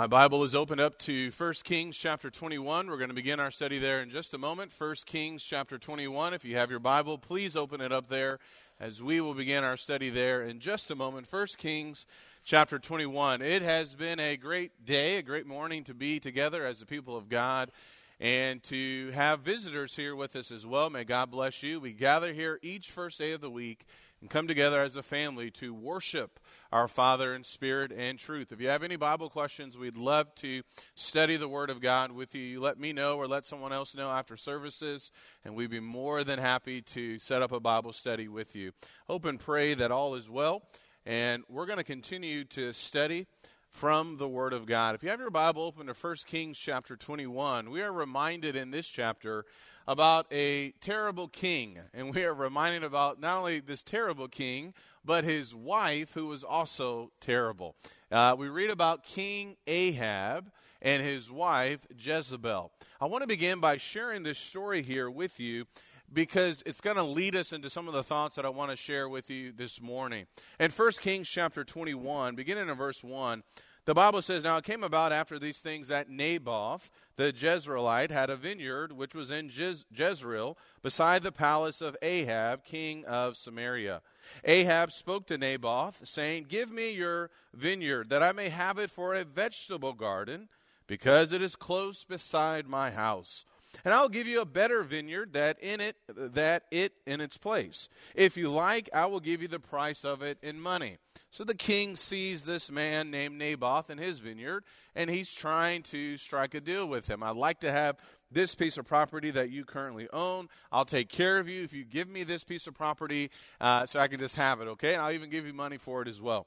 My Bible is opened up to 1 Kings chapter 21. We're going to begin our study there in just a moment. 1 Kings chapter 21. If you have your Bible, please open it up there as we will begin our study there in just a moment. 1 Kings chapter 21. It has been a great day, a great morning to be together as the people of God and to have visitors here with us as well. May God bless you. We gather here each first day of the week and come together as a family to worship our Father in spirit and truth. If you have any Bible questions, we'd love to study the Word of God with you. Let me know or let someone else know after services, and we'd be more than happy to set up a Bible study with you. Hope and pray that all is well, and we're going to continue to study from the Word of God. If you have your Bible open to 1 Kings chapter 21, we are reminded in this chapter about a terrible king. And we are reminded about not only this terrible king, but his wife, who was also terrible. Uh, we read about King Ahab and his wife, Jezebel. I want to begin by sharing this story here with you because it's going to lead us into some of the thoughts that I want to share with you this morning. In 1 Kings chapter 21, beginning in verse 1, the Bible says, Now it came about after these things that Naboth the Jezreelite had a vineyard which was in Jez- Jezreel beside the palace of Ahab, king of Samaria. Ahab spoke to Naboth, saying, Give me your vineyard, that I may have it for a vegetable garden, because it is close beside my house. And I'll give you a better vineyard that in it that it in its place. If you like, I will give you the price of it in money. So the king sees this man named Naboth in his vineyard, and he's trying to strike a deal with him. I'd like to have this piece of property that you currently own. I'll take care of you if you give me this piece of property uh, so I can just have it, okay? And I'll even give you money for it as well.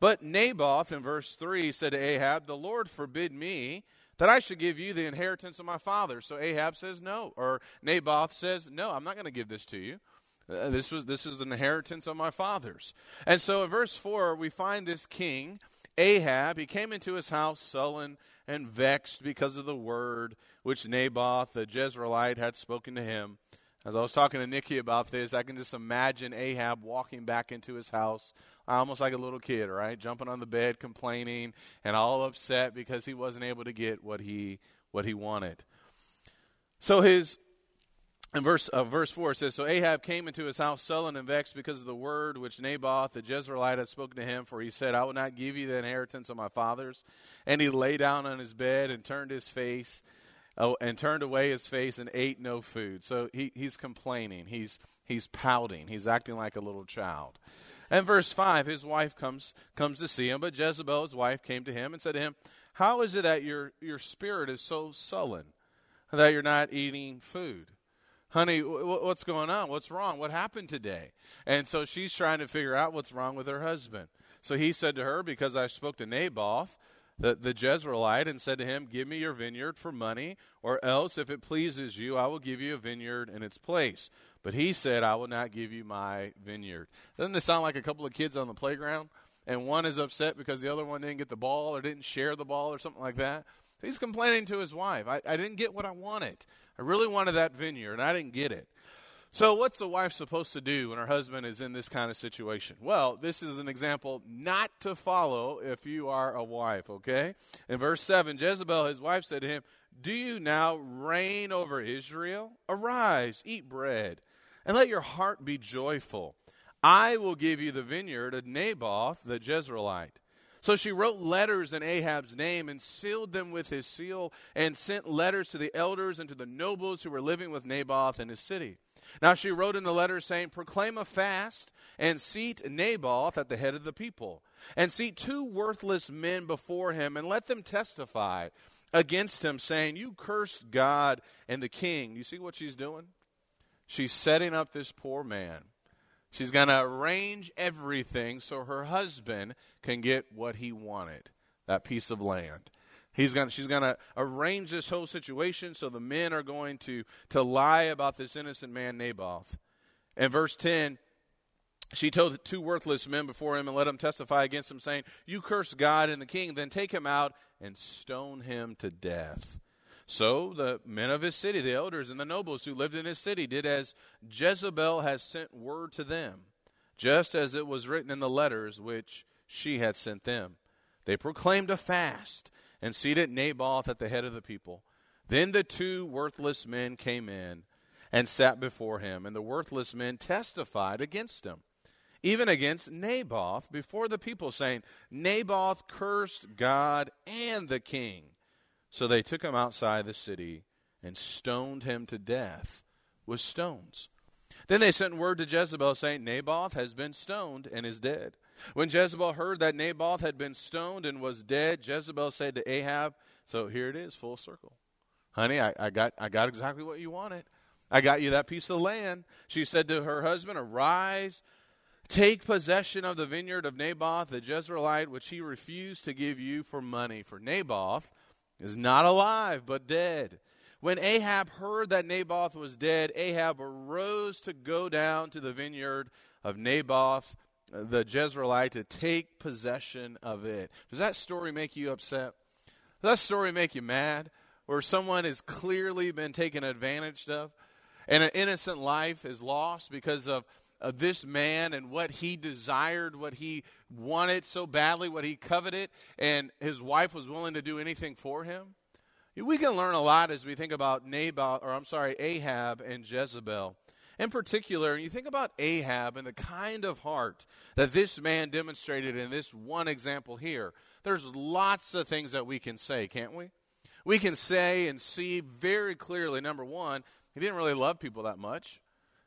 But Naboth, in verse 3, said to Ahab, The Lord forbid me that I should give you the inheritance of my father. So Ahab says no, or Naboth says, No, I'm not going to give this to you. Uh, this was this is an inheritance of my fathers. And so in verse 4 we find this king Ahab, he came into his house sullen and vexed because of the word which Naboth the Jezreelite had spoken to him. As I was talking to Nikki about this, I can just imagine Ahab walking back into his house, almost like a little kid, right? Jumping on the bed, complaining, and all upset because he wasn't able to get what he what he wanted. So his in verse, uh, verse 4 says, So Ahab came into his house sullen and vexed because of the word which Naboth the Jezreelite had spoken to him, for he said, I will not give you the inheritance of my fathers. And he lay down on his bed and turned his face, oh, and turned away his face and ate no food. So he, he's complaining. He's, he's pouting. He's acting like a little child. And verse 5, his wife comes, comes to see him, but Jezebel, his wife, came to him and said to him, How is it that your, your spirit is so sullen, that you're not eating food? honey, what's going on? What's wrong? What happened today? And so she's trying to figure out what's wrong with her husband. So he said to her, Because I spoke to Naboth, the, the Jezreelite, and said to him, Give me your vineyard for money, or else, if it pleases you, I will give you a vineyard in its place. But he said, I will not give you my vineyard. Doesn't this sound like a couple of kids on the playground? And one is upset because the other one didn't get the ball or didn't share the ball or something like that. He's complaining to his wife. I, I didn't get what I wanted. I really wanted that vineyard, and I didn't get it. So, what's a wife supposed to do when her husband is in this kind of situation? Well, this is an example not to follow if you are a wife, okay? In verse 7, Jezebel, his wife, said to him, Do you now reign over Israel? Arise, eat bread, and let your heart be joyful. I will give you the vineyard of Naboth the Jezreelite. So she wrote letters in Ahab's name and sealed them with his seal and sent letters to the elders and to the nobles who were living with Naboth in his city. Now she wrote in the letter saying, Proclaim a fast and seat Naboth at the head of the people, and seat two worthless men before him, and let them testify against him, saying, You cursed God and the king. You see what she's doing? She's setting up this poor man She's going to arrange everything so her husband can get what he wanted that piece of land. He's gonna, she's going to arrange this whole situation so the men are going to, to lie about this innocent man, Naboth. In verse 10, she told the two worthless men before him and let them testify against him, saying, You curse God and the king, then take him out and stone him to death. So the men of his city, the elders and the nobles who lived in his city, did as Jezebel has sent word to them, just as it was written in the letters which she had sent them. They proclaimed a fast and seated Naboth at the head of the people. Then the two worthless men came in and sat before him, and the worthless men testified against him, even against Naboth, before the people, saying, Naboth cursed God and the king. So they took him outside the city and stoned him to death with stones. Then they sent word to Jezebel, saying, Naboth has been stoned and is dead. When Jezebel heard that Naboth had been stoned and was dead, Jezebel said to Ahab, So here it is, full circle. Honey, I, I, got, I got exactly what you wanted. I got you that piece of land. She said to her husband, Arise, take possession of the vineyard of Naboth the Jezreelite, which he refused to give you for money. For Naboth is not alive, but dead. When Ahab heard that Naboth was dead, Ahab arose to go down to the vineyard of Naboth the Jezreelite to take possession of it. Does that story make you upset? Does that story make you mad? Where someone has clearly been taken advantage of and an innocent life is lost because of, of this man and what he desired, what he wanted so badly, what he coveted, and his wife was willing to do anything for him? We can learn a lot as we think about Naboth, or I'm sorry, Ahab and Jezebel. In particular, and you think about Ahab and the kind of heart that this man demonstrated in this one example here. There's lots of things that we can say, can't we? We can say and see very clearly number one, he didn't really love people that much.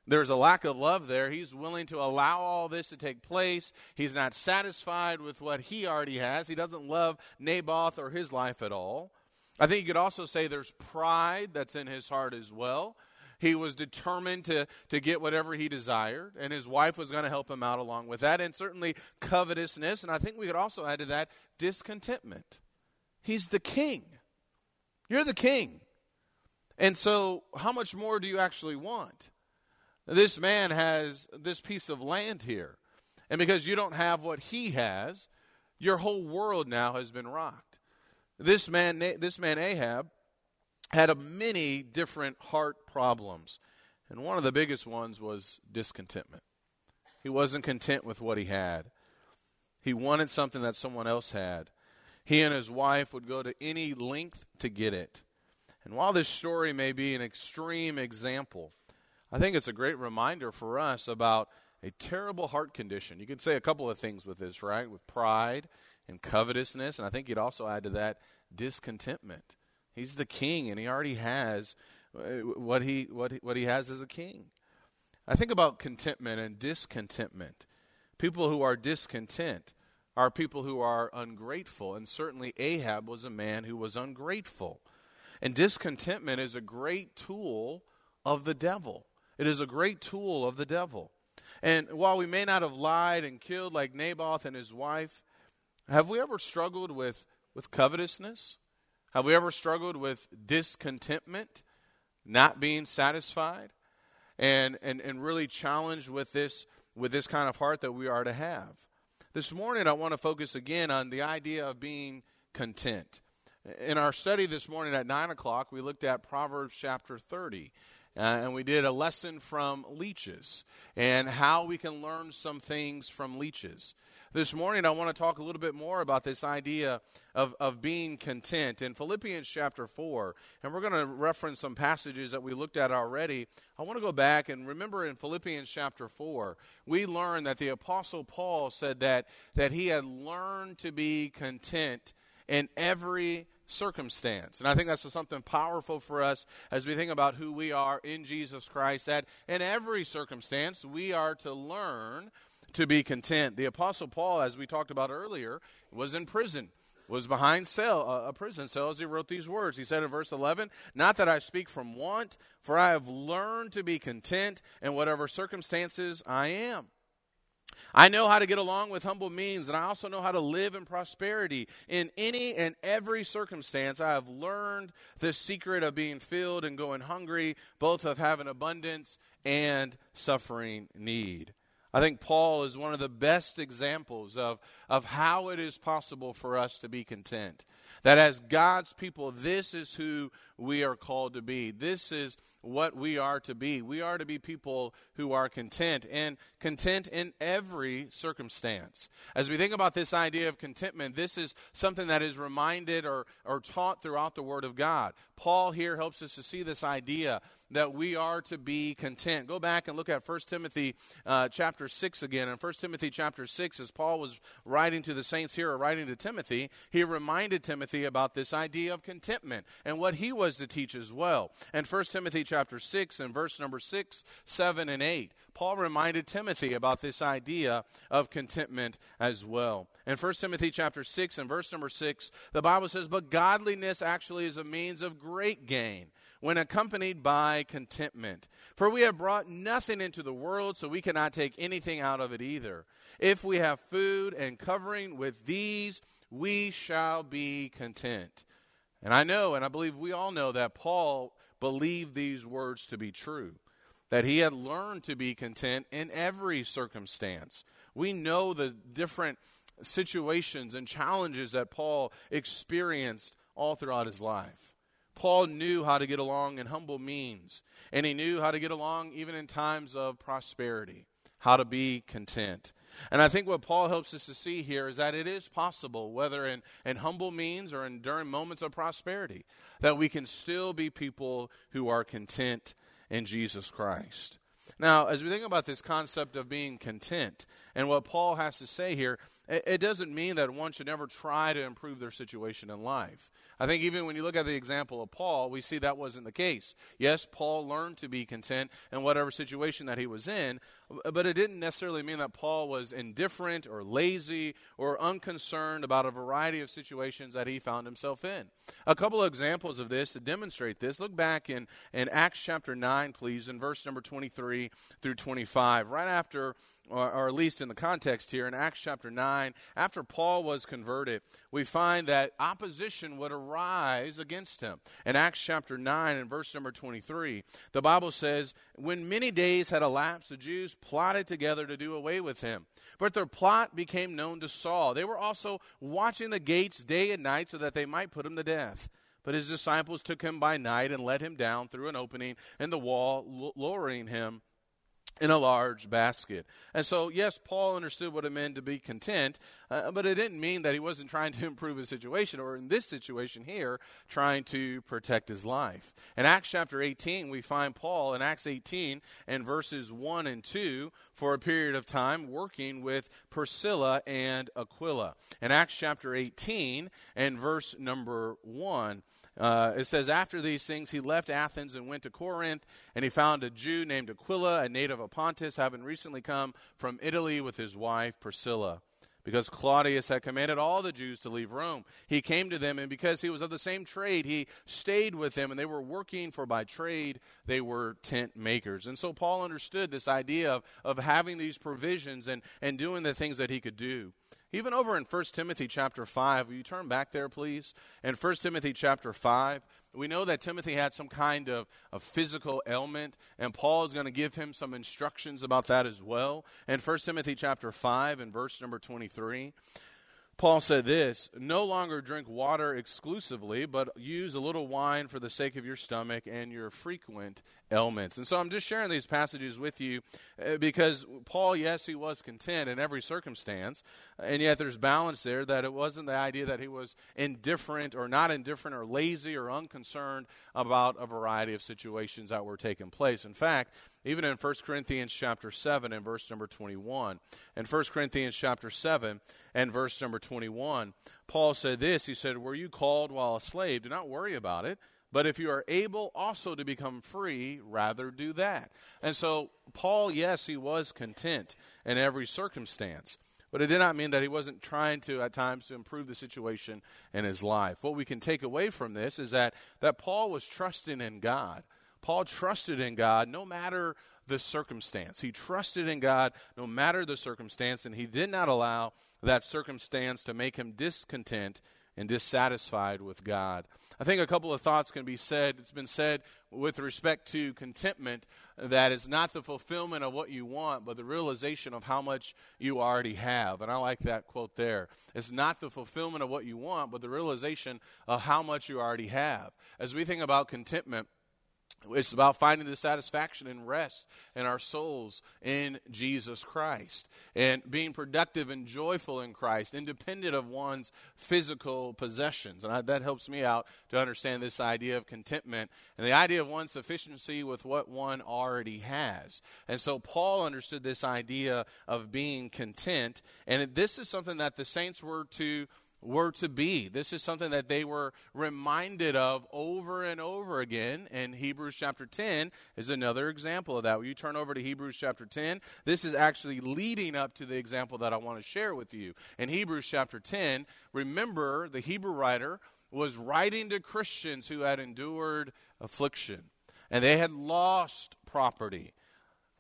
There's a lack of love there. He's willing to allow all this to take place. He's not satisfied with what he already has. He doesn't love Naboth or his life at all. I think you could also say there's pride that's in his heart as well. He was determined to, to get whatever he desired, and his wife was going to help him out along with that, and certainly covetousness. And I think we could also add to that discontentment. He's the king. You're the king. And so, how much more do you actually want? This man has this piece of land here. And because you don't have what he has, your whole world now has been rocked. This man, this man Ahab, had a many different heart problems. And one of the biggest ones was discontentment. He wasn't content with what he had. He wanted something that someone else had. He and his wife would go to any length to get it. And while this story may be an extreme example, I think it's a great reminder for us about a terrible heart condition. You could say a couple of things with this, right? With pride and covetousness, and I think you'd also add to that discontentment. He's the king, and he already has uh, what he what he, what he has as a king. I think about contentment and discontentment. People who are discontent are people who are ungrateful, and certainly Ahab was a man who was ungrateful. And discontentment is a great tool of the devil. It is a great tool of the devil. And while we may not have lied and killed like Naboth and his wife, have we ever struggled with, with covetousness? Have we ever struggled with discontentment, not being satisfied, and, and, and really challenged with this, with this kind of heart that we are to have? This morning, I want to focus again on the idea of being content. In our study this morning at 9 o'clock, we looked at Proverbs chapter 30. Uh, and we did a lesson from leeches and how we can learn some things from leeches. This morning, I want to talk a little bit more about this idea of, of being content. In Philippians chapter 4, and we're going to reference some passages that we looked at already. I want to go back and remember in Philippians chapter 4, we learned that the Apostle Paul said that, that he had learned to be content in every circumstance. And I think that's something powerful for us as we think about who we are in Jesus Christ, that in every circumstance we are to learn to be content. The Apostle Paul, as we talked about earlier, was in prison, was behind cell, uh, a prison cell as he wrote these words. He said in verse 11, Not that I speak from want, for I have learned to be content in whatever circumstances I am. I know how to get along with humble means, and I also know how to live in prosperity. In any and every circumstance, I have learned the secret of being filled and going hungry, both of having abundance and suffering need. I think Paul is one of the best examples of, of how it is possible for us to be content. That as God's people, this is who we are called to be. This is what we are to be. We are to be people who are content and content in every circumstance. As we think about this idea of contentment, this is something that is reminded or, or taught throughout the Word of God. Paul here helps us to see this idea that we are to be content. Go back and look at 1 Timothy uh, chapter 6 again. In 1 Timothy chapter 6, as Paul was writing to the saints here, or writing to Timothy, he reminded Timothy about this idea of contentment and what he was to teach as well. And 1 Timothy chapter 6 and verse number 6, 7, and 8, Paul reminded Timothy about this idea of contentment as well. In 1 Timothy chapter 6 and verse number 6, the Bible says, But godliness actually is a means of great gain when accompanied by contentment. For we have brought nothing into the world, so we cannot take anything out of it either. If we have food and covering with these, we shall be content. And I know, and I believe we all know, that Paul believed these words to be true, that he had learned to be content in every circumstance. We know the different situations and challenges that Paul experienced all throughout his life. Paul knew how to get along in humble means, and he knew how to get along even in times of prosperity, how to be content. And I think what Paul helps us to see here is that it is possible, whether in, in humble means or in during moments of prosperity, that we can still be people who are content in Jesus Christ. Now, as we think about this concept of being content and what Paul has to say here, it, it doesn't mean that one should never try to improve their situation in life. I think even when you look at the example of Paul, we see that wasn't the case. Yes, Paul learned to be content in whatever situation that he was in, but it didn't necessarily mean that Paul was indifferent or lazy or unconcerned about a variety of situations that he found himself in. A couple of examples of this to demonstrate this look back in, in Acts chapter 9, please, in verse number 23 through 25. Right after or, or, at least in the context here in Acts chapter 9, after Paul was converted, we find that opposition would arise against him. In Acts chapter 9 and verse number 23, the Bible says, When many days had elapsed, the Jews plotted together to do away with him. But their plot became known to Saul. They were also watching the gates day and night so that they might put him to death. But his disciples took him by night and let him down through an opening in the wall, lowering him in a large basket. And so, yes, Paul understood what it meant to be content, uh, but it didn't mean that he wasn't trying to improve his situation, or in this situation here, trying to protect his life. In Acts chapter 18, we find Paul in Acts 18 and verses 1 and 2 for a period of time working with Priscilla and Aquila. In Acts chapter 18 and verse number 1, uh, it says, After these things, he left Athens and went to Corinth, and he found a Jew named Aquila, a native of Pontus, having recently come from Italy with his wife Priscilla. Because Claudius had commanded all the Jews to leave Rome. He came to them, and because he was of the same trade, he stayed with them, and they were working, for by trade they were tent makers. And so Paul understood this idea of, of having these provisions and, and doing the things that he could do. Even over in 1 Timothy chapter 5, will you turn back there, please? In 1 Timothy chapter 5, we know that Timothy had some kind of, of physical ailment, and Paul is going to give him some instructions about that as well. In 1 Timothy chapter 5 and verse number 23, Paul said this No longer drink water exclusively, but use a little wine for the sake of your stomach and your frequent ailments. And so I'm just sharing these passages with you uh, because Paul, yes, he was content in every circumstance, and yet there's balance there that it wasn't the idea that he was indifferent or not indifferent or lazy or unconcerned about a variety of situations that were taking place. In fact, even in 1 Corinthians chapter 7 and verse number 21. In 1 Corinthians chapter 7 and verse number 21, Paul said this He said, Were you called while a slave? Do not worry about it. But if you are able also to become free, rather do that. And so, Paul, yes, he was content in every circumstance. But it did not mean that he wasn't trying to, at times, to improve the situation in his life. What we can take away from this is that, that Paul was trusting in God. Paul trusted in God no matter the circumstance. He trusted in God no matter the circumstance, and he did not allow that circumstance to make him discontent and dissatisfied with God. I think a couple of thoughts can be said. It's been said with respect to contentment that it's not the fulfillment of what you want, but the realization of how much you already have. And I like that quote there. It's not the fulfillment of what you want, but the realization of how much you already have. As we think about contentment, it's about finding the satisfaction and rest in our souls in Jesus Christ and being productive and joyful in Christ, independent of one's physical possessions. And I, that helps me out to understand this idea of contentment and the idea of one's sufficiency with what one already has. And so Paul understood this idea of being content. And this is something that the saints were to were to be. This is something that they were reminded of over and over again. And Hebrews chapter 10 is another example of that. When you turn over to Hebrews chapter 10, this is actually leading up to the example that I want to share with you. In Hebrews chapter 10, remember the Hebrew writer was writing to Christians who had endured affliction and they had lost property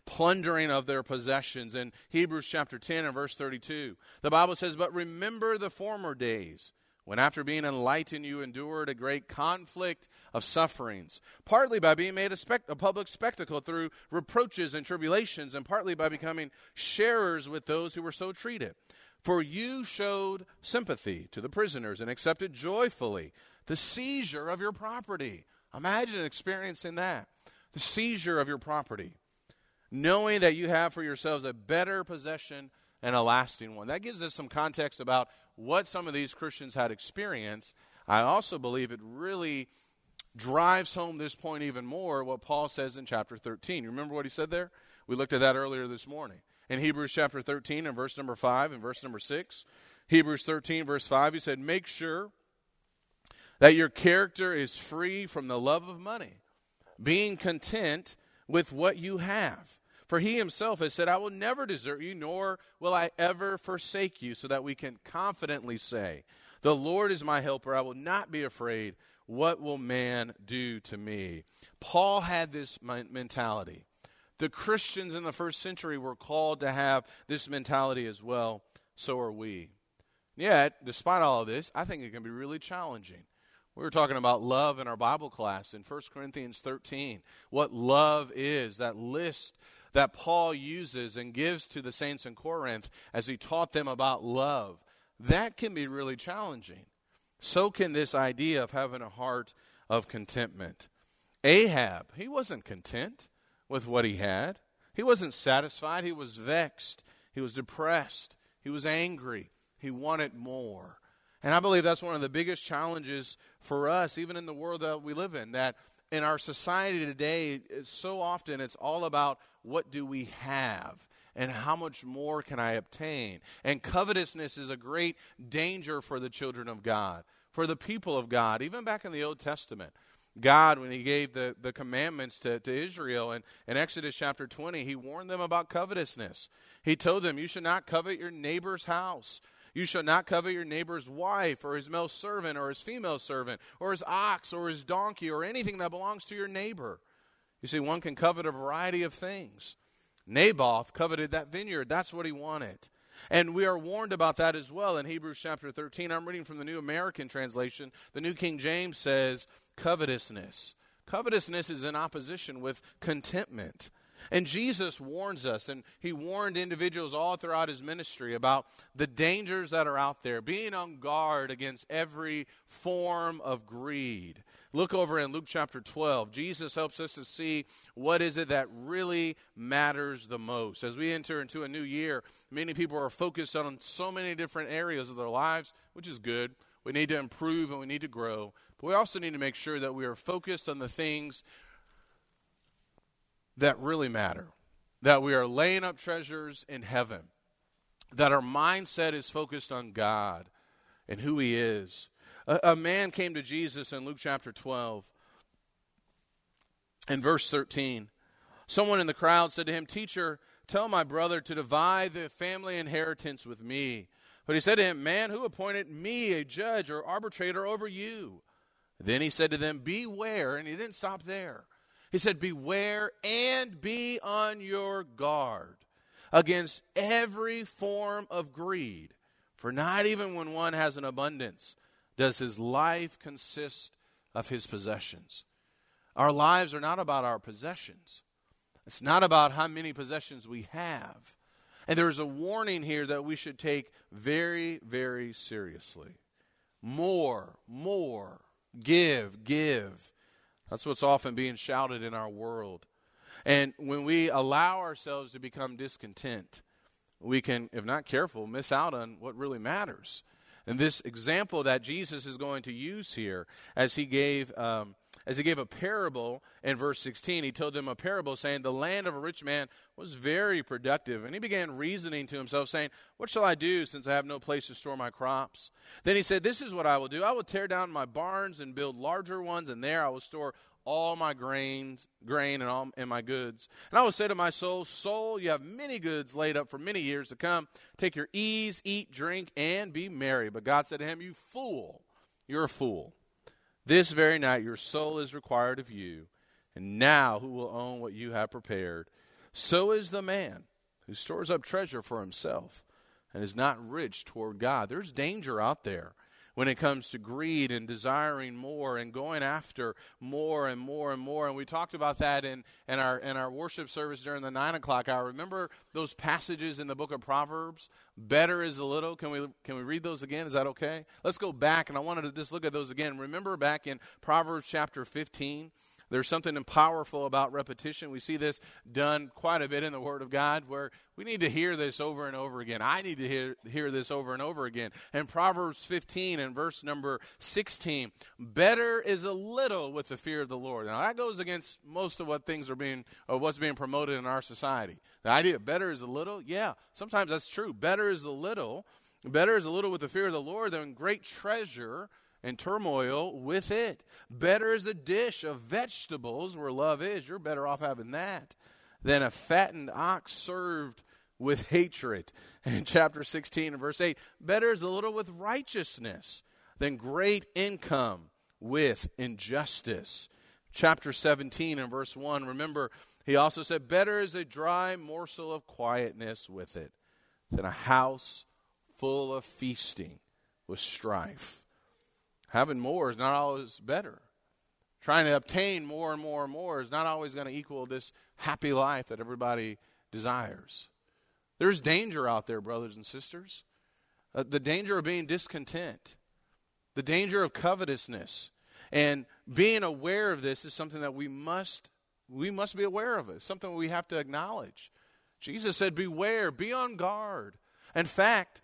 plundering of their possessions. In Hebrews chapter 10 and verse 32, the Bible says, But remember the former days when after being enlightened you endured a great conflict of sufferings, partly by being made a, a, public spectacle through reproaches and tribulations, and partly by becoming sharers with those who were so treated. For you showed sympathy to the prisoners and accepted joyfully the seizure of your property. Imagine experiencing that the seizure of your property knowing that you have for yourselves a better possession and a lasting one. That gives us some context about what some of these Christians had experienced. I also believe it really drives home this point even more what Paul says in chapter 13. You remember what he said there? We looked at that earlier this morning. In Hebrews chapter 13 and verse number 5 and verse number 6, Hebrews 13 verse 5, he said, Make sure that your character is free from the love of money, being content with what you have. For he himself has said, I will never desert you, nor will I ever forsake you, so that we can confidently say, The Lord is my helper. I will not be afraid. What will man do to me? Paul had this mentality. The Christians in the first century were called to have this mentality as well. So are we. Yet, despite all of this, I think it can be really challenging. We were talking about love in our Bible class in 1 Corinthians 13. What love is, that list that Paul uses and gives to the saints in Corinth as he taught them about love. That can be really challenging. So can this idea of having a heart of contentment. Ahab, he wasn't content with what he had. He wasn't satisfied. He was vexed. He was depressed. He was angry. He wanted more. And I believe that's one of the biggest challenges for us, even in the world that we live in, that in our society today, so often it's all about what do we have and how much more can I obtain. And covetousness is a great danger for the children of God, for the people of God, even back in the Old Testament. God, when He gave the, the commandments to, to Israel in, in Exodus chapter 20, He warned them about covetousness. He told them, You should not covet your neighbor's house. You shall not covet your neighbor's wife, or his male servant, or his female servant, or his ox, or his donkey, or anything that belongs to your neighbor. You see, one can covet a variety of things. Naboth coveted that vineyard, that's what he wanted. And we are warned about that as well in Hebrews chapter 13. I'm reading from the New American Translation. The New King James says, covetousness. Covetousness is in opposition with contentment. And Jesus warns us, and he warned individuals all throughout his ministry about the dangers that are out there, being on guard against every form of greed. Look over in Luke chapter 12. Jesus helps us to see what is it that really matters the most. As we enter into a new year, many people are focused on so many different areas of their lives, which is good. We need to improve and we need to grow. But we also need to make sure that we are focused on the things that really matter, that we are laying up treasures in heaven, that our mindset is focused on God and who He is. A, a man came to Jesus in Luke chapter 12 in verse 13. Someone in the crowd said to him, Teacher, tell my brother to divide the family inheritance with me. But he said to him, Man, who appointed me a judge or arbitrator over you? Then he said to them, Beware. And he didn't stop there. He said, Beware and be on your guard against every form of greed. For not even when one has an abundance, does his life consist of his possessions. Our lives are not about our possessions. It's not about how many possessions we have. And there's a warning here that we should take very, very seriously. More, more, give, give. That's what's often being shouted in our world. And when we allow ourselves to become discontent, we can, if not careful, miss out on what really matters. And this example that Jesus is going to use here, as he gave um, as he gave a parable in verse 16, he told them a parable saying, The land of a rich man was very productive. And he began reasoning to himself, saying, What shall I do since I have no place to store my crops? Then he said, This is what I will do. I will tear down my barns and build larger ones, and there I will store all my grains, grain and all and my goods. And I will say to my soul, Soul, you have many goods laid up for many years to come. Take your ease, eat, drink, and be merry. But God said to him, You fool, you're a fool. This very night your soul is required of you, and now who will own what you have prepared? So is the man who stores up treasure for himself and is not rich toward God. There's danger out there when it comes to greed and desiring more and going after more and more and more. And we talked about that in, in, our, in our worship service during the 9 o'clock hour. Remember those passages in the book of Proverbs? Better is a little. Can we, can we read those again? Is that okay? Let's go back, and I wanted to just look at those again. Remember back in Proverbs chapter 15? There's something powerful about repetition. We see this done quite a bit in the Word of God where we need to hear this over and over again. I need to hear, hear this over and over again. In Proverbs 15 and verse number 16, better is a little with the fear of the Lord. Now, that goes against most of what things are being, or what's being promoted in our society. The idea better is a little, yeah, sometimes that's true. Better is a little. Better is a little with the fear of the Lord than great treasure and turmoil with it. Better is a dish of vegetables where love is. You're better off having that than a fattened ox served with hatred. In chapter 16 and verse 8, better is a little with righteousness than great income with injustice. Chapter 17 and verse 1, remember, he also said, Better is a dry morsel of quietness with it than a house full of feasting with strife. Having more is not always better. Trying to obtain more and more and more is not always going to equal this happy life that everybody desires. There's danger out there, brothers and sisters. Uh, the danger of being discontent, the danger of covetousness. And being aware of this is something that we must we must be aware of it. Something we have to acknowledge. Jesus said, Beware, be on guard. In fact,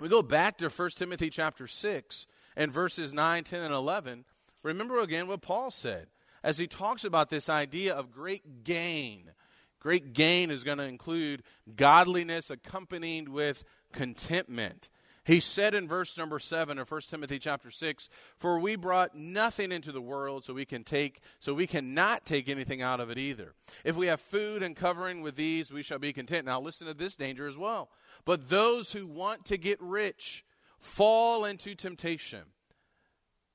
we go back to 1 Timothy chapter 6 and verses 9, 10, and 11, remember again what Paul said as he talks about this idea of great gain. Great gain is going to include godliness accompanied with contentment. He said in verse number 7 of 1 Timothy chapter 6, "For we brought nothing into the world so we can take so we cannot take anything out of it either. If we have food and covering with these, we shall be content." Now listen to this danger as well. But those who want to get rich fall into temptation.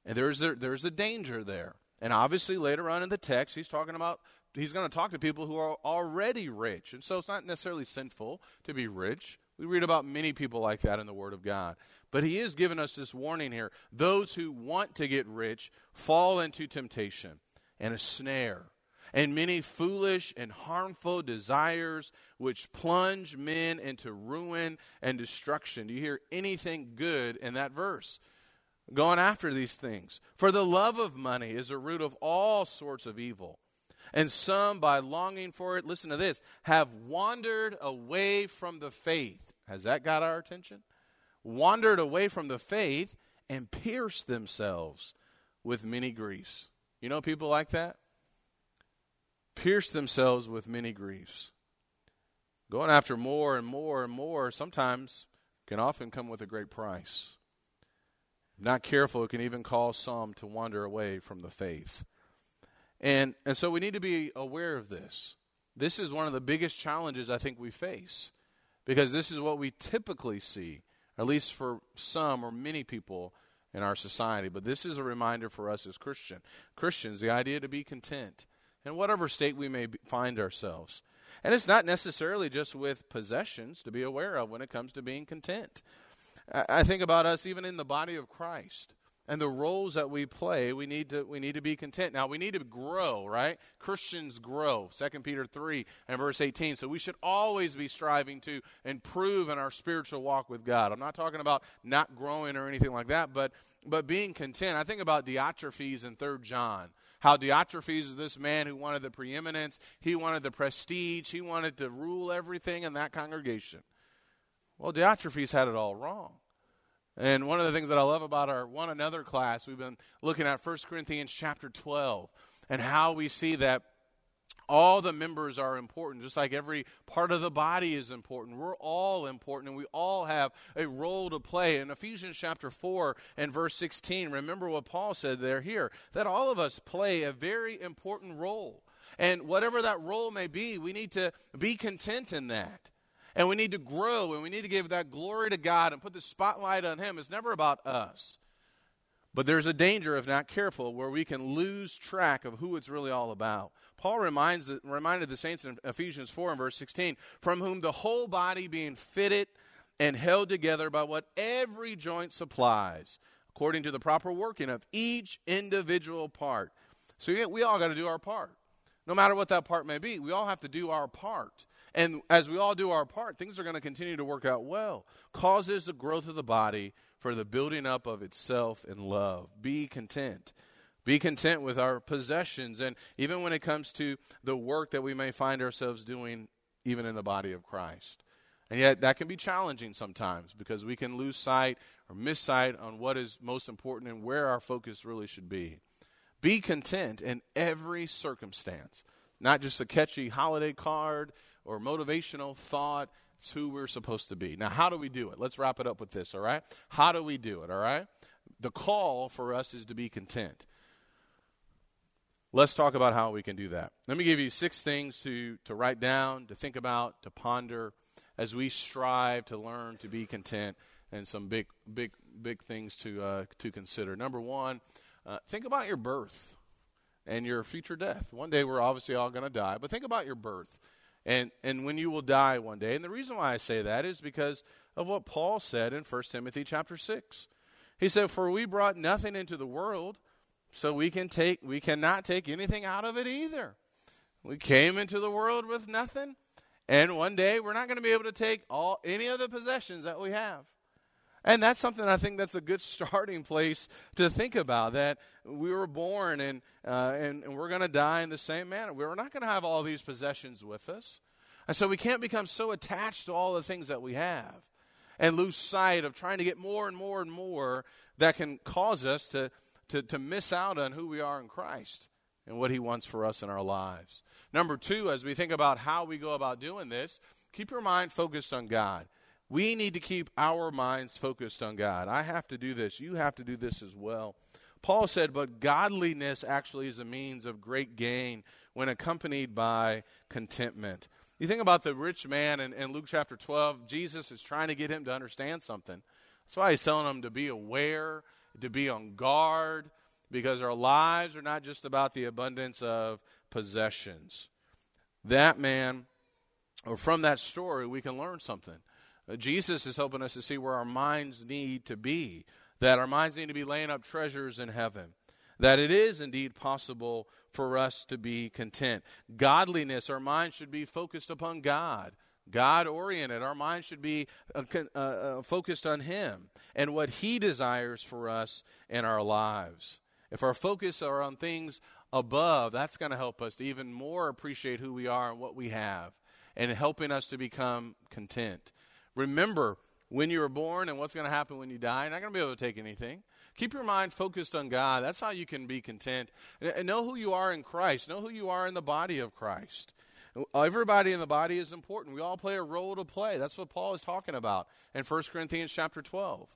And there's a, there's a danger there. And obviously, later on in the text, he's talking about, he's going to talk to people who are already rich. And so it's not necessarily sinful to be rich. We read about many people like that in the Word of God. But he is giving us this warning here. Those who want to get rich fall into temptation and a snare and many foolish and harmful desires which plunge men into ruin and destruction. Do you hear anything good in that verse? Going after these things. For the love of money is a root of all sorts of evil. And some, by longing for it, listen to this, have wandered away from the faith. Has that got our attention? Wandered away from the faith and pierced themselves with many griefs. You know people like that? Pierce themselves with many griefs. Going after more and more and more sometimes can often come with a great price. Not careful, it can even cause some to wander away from the faith. And, and so we need to be aware of this. This is one of the biggest challenges I think we face because this is what we typically see, at least for some or many people in our society. But this is a reminder for us as Christian Christians, the idea to be content in whatever state we may find ourselves. And it's not necessarily just with possessions to be aware of when it comes to being content. I think about us even in the body of Christ. and the roles that we play, we need to we need to be content. Now we need to grow, right? Christians grow. 2 Peter 3 and verse 18. So we should always be striving to improve in our spiritual walk with God. I'm not talking about not growing or anything like that, but but being content. I think about Diotrephes in 3 John. How Diotrephes is this man who wanted the preeminence, he wanted the prestige, he wanted to rule everything in that congregation. Well, Diotrephes had it all wrong. And one of the things that I love about our one another class, we've been looking at 1 Corinthians chapter 12 and how we see that all the members are important, just like every part of the body is important. We're all important, and we all have a role to play. In Ephesians chapter 4 and verse 16, remember what Paul said there here that all of us play a very important role. And whatever that role may be, we need to be content in that. And we need to grow and we need to give that glory to God and put the spotlight on Him. It's never about us. But there's a danger if not careful where we can lose track of who it's really all about. Paul reminds, reminded the saints in Ephesians 4 and verse 16, from whom the whole body being fitted and held together by what every joint supplies, according to the proper working of each individual part. So we all got to do our part. No matter what that part may be, we all have to do our part. And as we all do our part, things are going to continue to work out well. Causes the growth of the body for the building up of itself in love. Be content. Be content with our possessions. And even when it comes to the work that we may find ourselves doing, even in the body of Christ. And yet, that can be challenging sometimes because we can lose sight or miss sight on what is most important and where our focus really should be. Be content in every circumstance, not just a catchy holiday card or motivational thought. It's who we're supposed to be. Now, how do we do it? Let's wrap it up with this, all right? How do we do it, all right? The call for us is to be content. Let's talk about how we can do that. Let me give you six things to, to write down, to think about, to ponder as we strive to learn to be content and some big, big, big things to, uh, to consider. Number one, uh, think about your birth and your future death. One day we're obviously all going to die, but think about your birth and, and when you will die one day. And the reason why I say that is because of what Paul said in 1 Timothy chapter 6. He said, For we brought nothing into the world, so we can take we cannot take anything out of it either. We came into the world with nothing, and one day we're not going to be able to take all any of the possessions that we have. And that's something I think that's a good starting place to think about that we were born and, uh, and, and, we're going to die in the same manner. We're not going to have all these possessions with us. And so we can't become so attached to all the things that we have and lose sight of trying to get more and more and more that can cause us to, to, to miss out on who we are in Christ and what He wants for us in our lives. Number two, as we think about how we go about doing this, keep your mind focused on God. We need to keep our minds focused on God. I have to do this. You have to do this as well. Paul said, but godliness actually is a means of great gain when accompanied by contentment. You think about the rich man in, in, Luke chapter 12, Jesus is trying to get him to understand something. That's why he's telling him to be aware, to be on guard, because our lives are not just about the abundance of possessions. That man, or from that story, we can learn something. Uh, Jesus is helping us to see where our minds need to be, that our minds need to be laying up treasures in heaven, that it is indeed possible for us to be content. Godliness, our minds should be focused upon God. God oriented. Our mind should be uh, uh, uh, focused on Him and what He desires for us in our lives. If our focus are on things above, that's going to help us to even more appreciate who we are and what we have and helping us to become content. Remember when you were born and what's going to happen when you die. You're not going to be able to take anything. Keep your mind focused on God. That's how you can be content. And know who you are in Christ. Know who you are in the body of Christ. Everybody in the body is important. We all play a role to play. That's what Paul is talking about in 1 Corinthians chapter 12.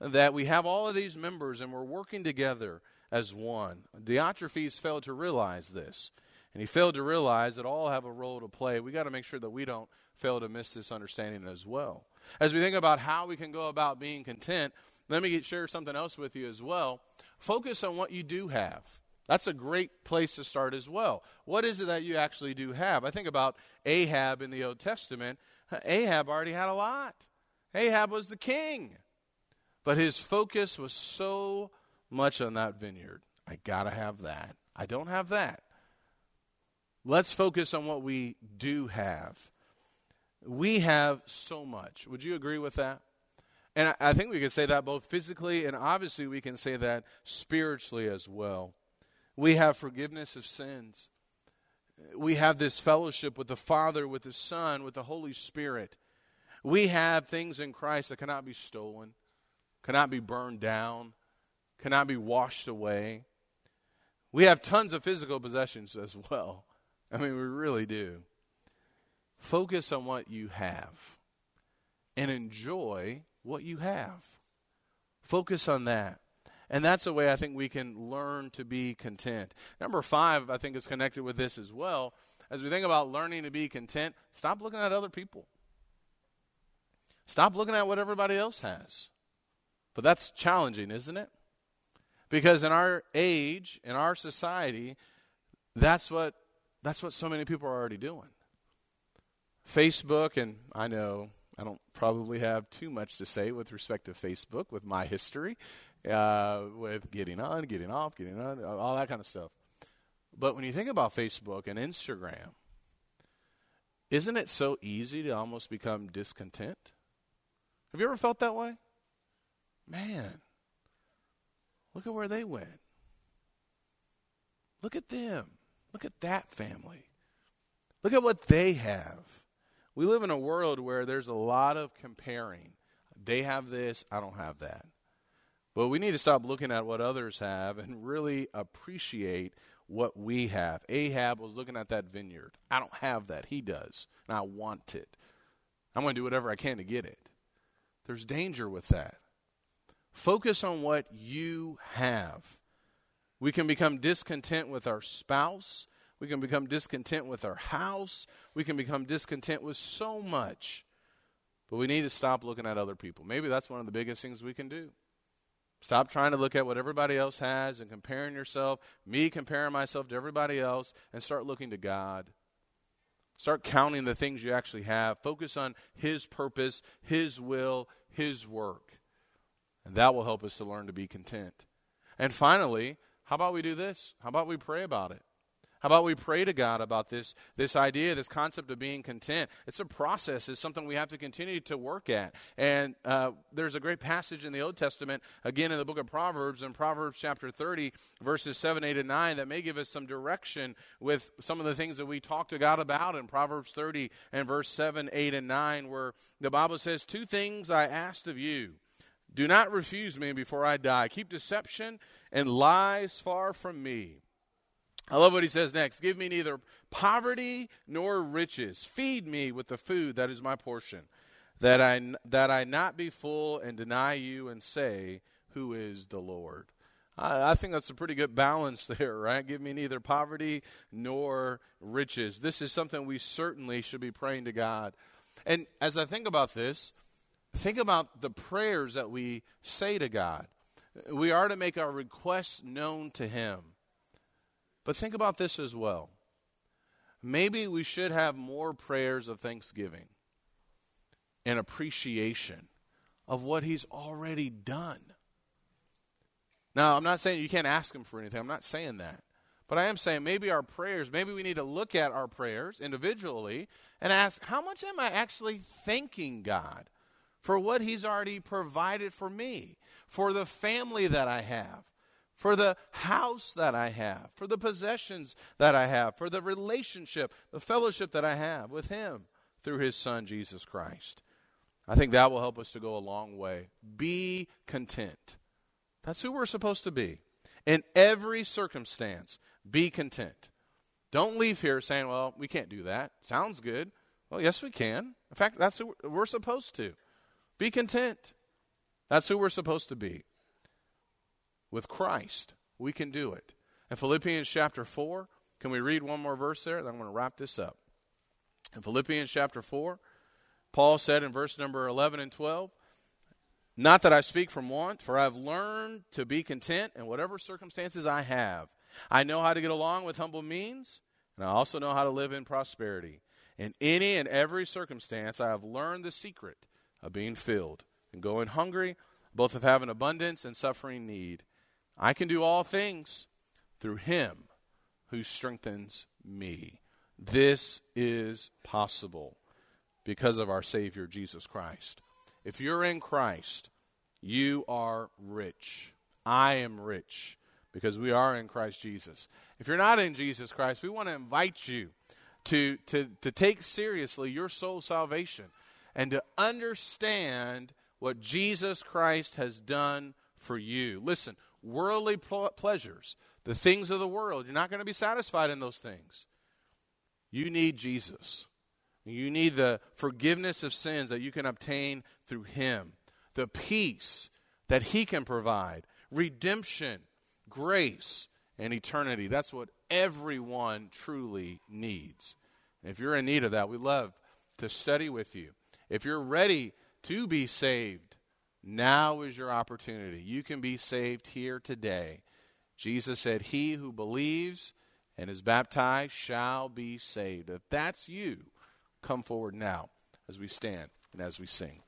That we have all of these members and we're working together as one. Diotrephes failed to realize this. And he failed to realize that all have a role to play. We got to make sure that we don't fail to miss this understanding as well. As we think about how we can go about being content, let me share something else with you as well. Focus on what you do have. That's a great place to start as well. What is it that you actually do have? I think about Ahab in the Old Testament. Ahab already had a lot. Ahab was the king. But his focus was so much on that vineyard. I got to have that. I don't have that. Let's focus on what we do have. We have so much. Would you agree with that? And I, I think we could say that both physically and obviously we can say that spiritually as well. We have forgiveness of sins. We have this fellowship with the Father, with the Son, with the Holy Spirit. We have things in Christ that cannot be stolen, cannot be burned down, cannot be washed away. We have tons of physical possessions as well. I mean, we really do. Focus on what you have and enjoy what you have. Focus on that. And that's the way I think we can learn to be content. Number five, I think, is connected with this as well. As we think about learning to be content, stop looking at other people. Stop looking at what everybody else has. But that's challenging, isn't it? Because in our age, in our society, that's what that's what so many people are already doing. Facebook, and I know I don't probably have too much to say with respect to Facebook with my history, uh, with getting on, getting off, getting on, all that kind of stuff. But when you think about Facebook and Instagram, isn't it so easy to almost become discontent? Have you ever felt that way? Man, look at where they went. Look at them. Look at that family. Look at what they have. We live in a world where there's a lot of comparing. They have this, I don't have that. But we need to stop looking at what others have and really appreciate what we have. Ahab was looking at that vineyard. I don't have that. He does. And I want it. I'm going to do whatever I can to get it. There's danger with that. Focus on what you have. We can become discontent with our spouse. We can become discontent with our house. We can become discontent with so much. But we need to stop looking at other people. Maybe that's one of the biggest things we can do. Stop trying to look at what everybody else has and comparing yourself, me comparing myself to everybody else, and start looking to God. Start counting the things you actually have. Focus on His purpose, His will, His work. And that will help us to learn to be content. And finally, how about we do this? How about we pray about it? How about we pray to God about this, this idea, this concept of being content? It's a process. It's something we have to continue to work at. And uh, there's a great passage in the Old Testament, again in the book of Proverbs, in Proverbs chapter 30, verses 7, 8, and 9, that may give us some direction with some of the things that we talk to God about in Proverbs 30 and verse 7, 8, and 9, where the Bible says, Two things I asked of you. Do not refuse me before I die. Keep deception and lies far from me. I love what he says next. Give me neither poverty nor riches. Feed me with the food that is my portion, that I, that I not be full and deny you and say, Who is the Lord? I, I think that's a pretty good balance there, right? Give me neither poverty nor riches. This is something we certainly should be praying to God. And as I think about this, think about the prayers that we say to God. We are to make our requests known to Him. But think about this as well. Maybe we should have more prayers of thanksgiving and appreciation of what He's already done. Now, I'm not saying you can't ask Him for anything. I'm not saying that. But I am saying maybe our prayers, maybe we need to look at our prayers individually and ask, how much am I actually thanking God for what He's already provided for me, for the family that I have, for the house that I have, for the possessions that I have, for the relationship, the fellowship that I have with Him through His Son, Jesus Christ. I think that will help us to go a long way. Be content. That's who we're supposed to be. In every circumstance, be content. Don't leave here saying, well, we can't do that. Sounds good. Well, yes, we can. In fact, that's who we're supposed to. Be content. That's who we're supposed to be with Christ, we can do it. In Philippians chapter 4, can we read one more verse there? Then I'm going to wrap this up. In Philippians chapter 4, Paul said in verse number 11 and 12, Not that I speak from want, for I have learned to be content in whatever circumstances I have. I know how to get along with humble means, and I also know how to live in prosperity. In any and every circumstance, I have learned the secret of being filled and going hungry, both of having abundance and suffering need. I can do all things through him who strengthens me. This is possible because of our Savior, Jesus Christ. If you're in Christ, you are rich. I am rich because we are in Christ Jesus. If you're not in Jesus Christ, we want to invite you to, to, to take seriously your soul salvation and to understand what Jesus Christ has done for you. Listen, worldly pl- pleasures, the things of the world, you're not going to be satisfied in those things. You need Jesus. You need the forgiveness of sins that you can obtain through Him, the peace that He can provide, redemption, grace, and eternity. That's what everyone truly needs. And if you're in need of that, we love to study with you. If you're ready to be saved, now is your opportunity. You can be saved here today. Jesus said, He who believes and is baptized shall be saved. If that's you, come forward now as we stand and as we sing.